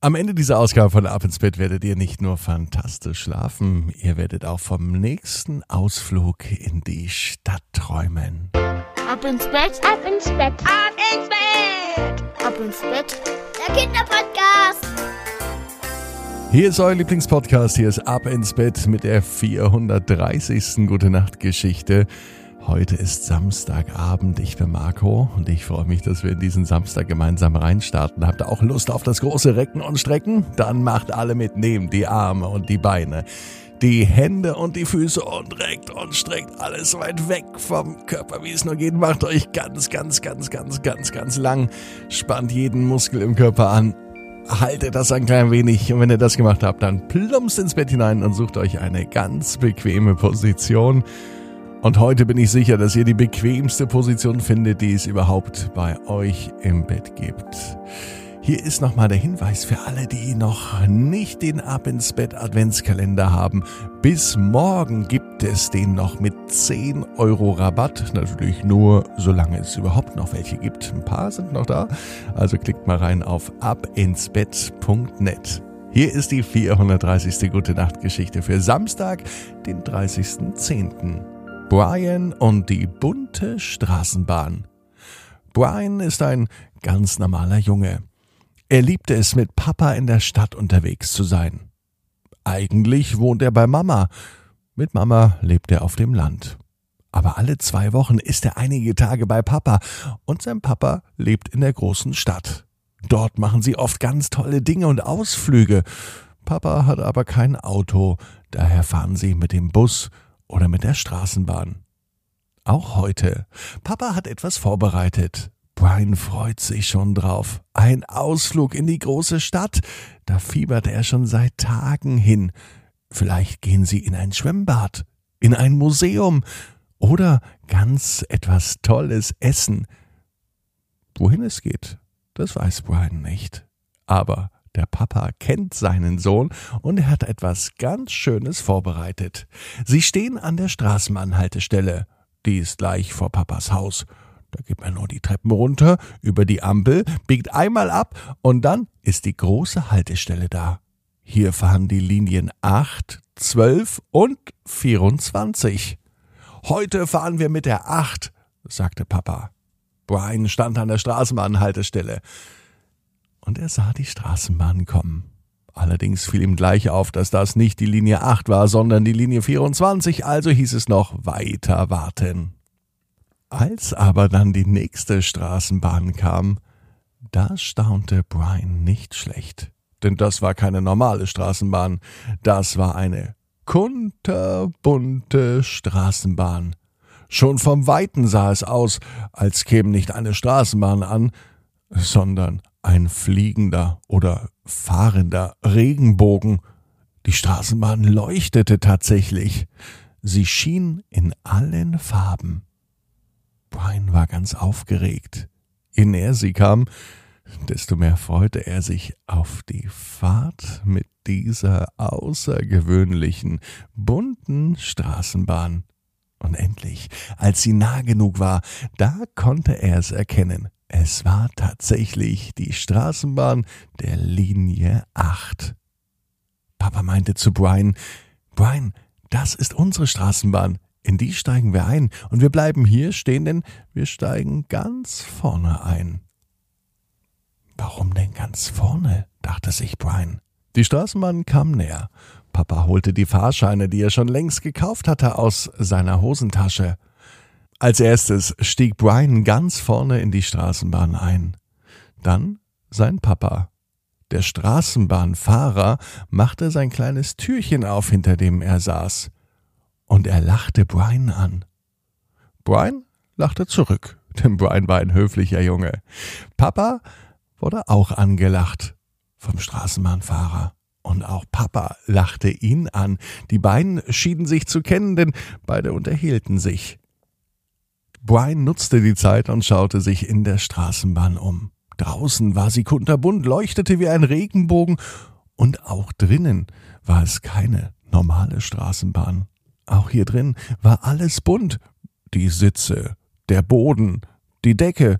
Am Ende dieser Ausgabe von Ab ins Bett werdet ihr nicht nur fantastisch schlafen, ihr werdet auch vom nächsten Ausflug in die Stadt träumen. Ab ins Bett, ab ins Bett, ab ins Bett, ab ins Bett, der Kinderpodcast. Hier ist euer Lieblingspodcast, hier ist Ab ins Bett mit der 430. Gute Nacht Geschichte. Heute ist Samstagabend. Ich bin Marco und ich freue mich, dass wir in diesen Samstag gemeinsam reinstarten. Habt ihr auch Lust auf das große Recken und Strecken? Dann macht alle mit. Nehmt die Arme und die Beine, die Hände und die Füße und reckt und streckt alles weit weg vom Körper, wie es nur geht. Macht euch ganz, ganz, ganz, ganz, ganz, ganz lang. Spannt jeden Muskel im Körper an. Haltet das ein klein wenig und wenn ihr das gemacht habt, dann plumpst ins Bett hinein und sucht euch eine ganz bequeme Position. Und heute bin ich sicher, dass ihr die bequemste Position findet, die es überhaupt bei euch im Bett gibt. Hier ist nochmal der Hinweis für alle, die noch nicht den Ab ins Bett Adventskalender haben. Bis morgen gibt es den noch mit 10 Euro Rabatt. Natürlich nur, solange es überhaupt noch welche gibt. Ein paar sind noch da. Also klickt mal rein auf abinsbett.net. Hier ist die 430. Gute Nacht Geschichte für Samstag, den 30.10. Brian und die bunte Straßenbahn. Brian ist ein ganz normaler Junge. Er liebte es, mit Papa in der Stadt unterwegs zu sein. Eigentlich wohnt er bei Mama. Mit Mama lebt er auf dem Land. Aber alle zwei Wochen ist er einige Tage bei Papa und sein Papa lebt in der großen Stadt. Dort machen sie oft ganz tolle Dinge und Ausflüge. Papa hat aber kein Auto, daher fahren sie mit dem Bus oder mit der Straßenbahn. Auch heute. Papa hat etwas vorbereitet. Brian freut sich schon drauf. Ein Ausflug in die große Stadt. Da fiebert er schon seit Tagen hin. Vielleicht gehen sie in ein Schwimmbad, in ein Museum oder ganz etwas Tolles essen. Wohin es geht, das weiß Brian nicht. Aber der Papa kennt seinen Sohn und er hat etwas ganz Schönes vorbereitet. Sie stehen an der Straßenbahnhaltestelle. Die ist gleich vor Papas Haus. Da geht man nur die Treppen runter, über die Ampel, biegt einmal ab und dann ist die große Haltestelle da. Hier fahren die Linien 8, 12 und 24. Heute fahren wir mit der 8, sagte Papa. Brian stand an der Straßenbahnhaltestelle und er sah die Straßenbahn kommen. Allerdings fiel ihm gleich auf, dass das nicht die Linie 8 war, sondern die Linie 24, also hieß es noch weiter warten. Als aber dann die nächste Straßenbahn kam, da staunte Brian nicht schlecht. Denn das war keine normale Straßenbahn, das war eine kunterbunte Straßenbahn. Schon vom Weiten sah es aus, als käme nicht eine Straßenbahn an, sondern ein fliegender oder fahrender Regenbogen. Die Straßenbahn leuchtete tatsächlich. Sie schien in allen Farben. Brian war ganz aufgeregt. Je näher sie kam, desto mehr freute er sich auf die Fahrt mit dieser außergewöhnlichen, bunten Straßenbahn. Und endlich, als sie nah genug war, da konnte er es erkennen. Es war tatsächlich die Straßenbahn der Linie 8. Papa meinte zu Brian, Brian, das ist unsere Straßenbahn. In die steigen wir ein und wir bleiben hier stehen, denn wir steigen ganz vorne ein. Warum denn ganz vorne? dachte sich Brian. Die Straßenbahn kam näher. Papa holte die Fahrscheine, die er schon längst gekauft hatte, aus seiner Hosentasche. Als erstes stieg Brian ganz vorne in die Straßenbahn ein. Dann sein Papa. Der Straßenbahnfahrer machte sein kleines Türchen auf, hinter dem er saß. Und er lachte Brian an. Brian lachte zurück, denn Brian war ein höflicher Junge. Papa wurde auch angelacht vom Straßenbahnfahrer. Und auch Papa lachte ihn an. Die beiden schieden sich zu kennen, denn beide unterhielten sich. Brian nutzte die Zeit und schaute sich in der Straßenbahn um. Draußen war sie kunterbunt, leuchtete wie ein Regenbogen, und auch drinnen war es keine normale Straßenbahn. Auch hier drin war alles bunt. Die Sitze, der Boden, die Decke,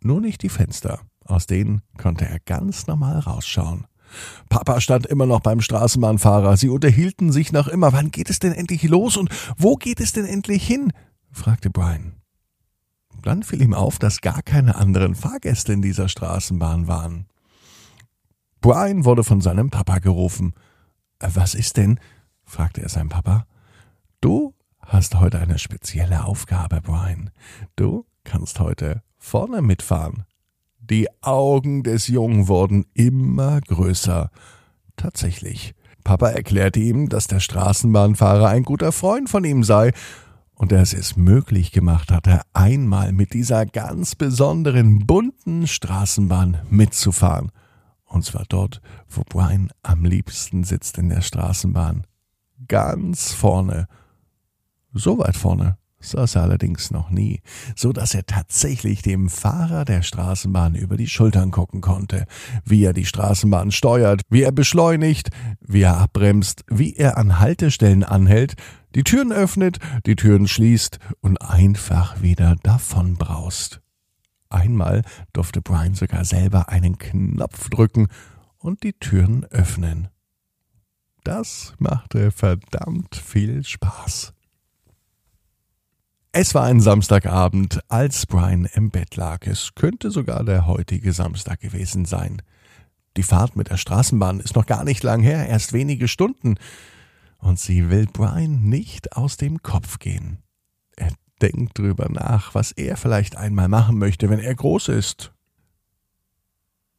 nur nicht die Fenster. Aus denen konnte er ganz normal rausschauen. Papa stand immer noch beim Straßenbahnfahrer. Sie unterhielten sich noch immer. Wann geht es denn endlich los und wo geht es denn endlich hin? fragte Brian. Dann fiel ihm auf, dass gar keine anderen Fahrgäste in dieser Straßenbahn waren. Brian wurde von seinem Papa gerufen. Äh, was ist denn? fragte er seinen Papa. Du hast heute eine spezielle Aufgabe, Brian. Du kannst heute vorne mitfahren. Die Augen des Jungen wurden immer größer. Tatsächlich. Papa erklärte ihm, dass der Straßenbahnfahrer ein guter Freund von ihm sei und er es es möglich gemacht hatte, einmal mit dieser ganz besonderen bunten Straßenbahn mitzufahren. Und zwar dort, wo Brian am liebsten sitzt in der Straßenbahn. Ganz vorne. So weit vorne saß er allerdings noch nie, so dass er tatsächlich dem Fahrer der Straßenbahn über die Schultern gucken konnte, wie er die Straßenbahn steuert, wie er beschleunigt, wie er abbremst, wie er an Haltestellen anhält, die Türen öffnet, die Türen schließt und einfach wieder davon braust. Einmal durfte Brian sogar selber einen Knopf drücken und die Türen öffnen. Das machte verdammt viel Spaß. Es war ein Samstagabend, als Brian im Bett lag. Es könnte sogar der heutige Samstag gewesen sein. Die Fahrt mit der Straßenbahn ist noch gar nicht lang her, erst wenige Stunden. Und sie will Brian nicht aus dem Kopf gehen. Er denkt drüber nach, was er vielleicht einmal machen möchte, wenn er groß ist.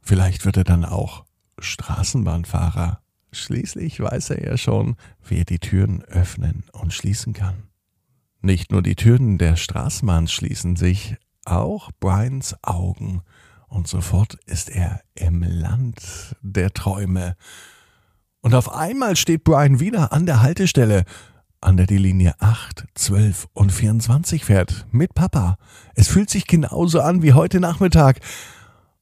Vielleicht wird er dann auch Straßenbahnfahrer. Schließlich weiß er ja schon, wie er die Türen öffnen und schließen kann. Nicht nur die Türen der Straßenbahn schließen sich, auch Brians Augen, und sofort ist er im Land der Träume. Und auf einmal steht Brian wieder an der Haltestelle, an der die Linie 8, 12 und 24 fährt, mit Papa. Es fühlt sich genauso an wie heute Nachmittag.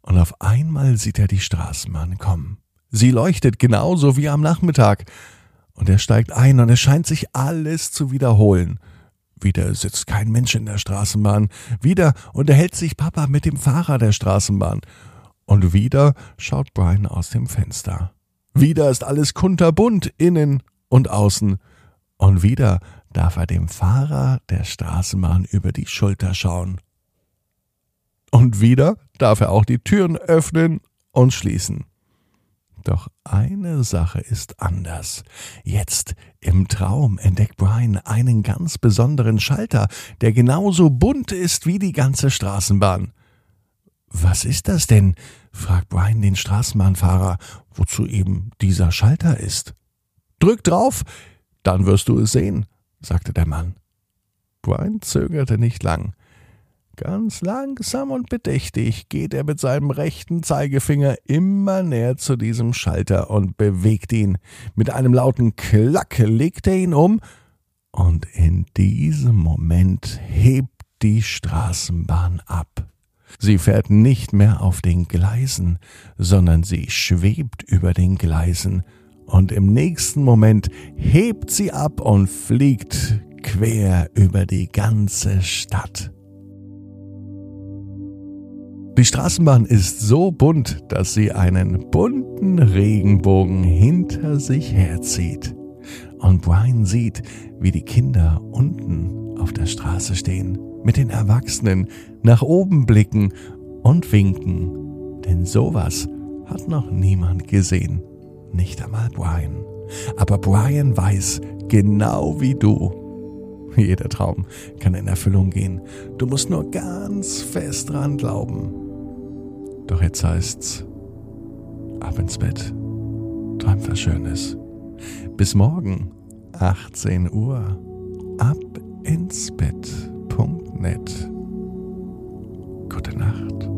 Und auf einmal sieht er die Straßenbahn kommen. Sie leuchtet genauso wie am Nachmittag. Und er steigt ein und es scheint sich alles zu wiederholen. Wieder sitzt kein Mensch in der Straßenbahn. Wieder unterhält sich Papa mit dem Fahrer der Straßenbahn. Und wieder schaut Brian aus dem Fenster. Wieder ist alles kunterbunt, innen und außen. Und wieder darf er dem Fahrer der Straßenbahn über die Schulter schauen. Und wieder darf er auch die Türen öffnen und schließen. Doch eine Sache ist anders. Jetzt im Traum entdeckt Brian einen ganz besonderen Schalter, der genauso bunt ist wie die ganze Straßenbahn. Was ist das denn? fragt Brian den Straßenbahnfahrer, wozu eben dieser Schalter ist. Drück drauf, dann wirst du es sehen, sagte der Mann. Brian zögerte nicht lang. Ganz langsam und bedächtig geht er mit seinem rechten Zeigefinger immer näher zu diesem Schalter und bewegt ihn. Mit einem lauten Klack legt er ihn um, und in diesem Moment hebt die Straßenbahn ab. Sie fährt nicht mehr auf den Gleisen, sondern sie schwebt über den Gleisen, und im nächsten Moment hebt sie ab und fliegt quer über die ganze Stadt. Die Straßenbahn ist so bunt, dass sie einen bunten Regenbogen hinter sich herzieht. Und Brian sieht, wie die Kinder unten auf der Straße stehen, mit den Erwachsenen nach oben blicken und winken. Denn sowas hat noch niemand gesehen. Nicht einmal Brian. Aber Brian weiß, genau wie du, jeder Traum kann in Erfüllung gehen. Du musst nur ganz fest dran glauben. Doch jetzt heißt's, ab ins Bett, träum was Schönes. Bis morgen, 18 Uhr, ab ins Bett.net. Gute Nacht.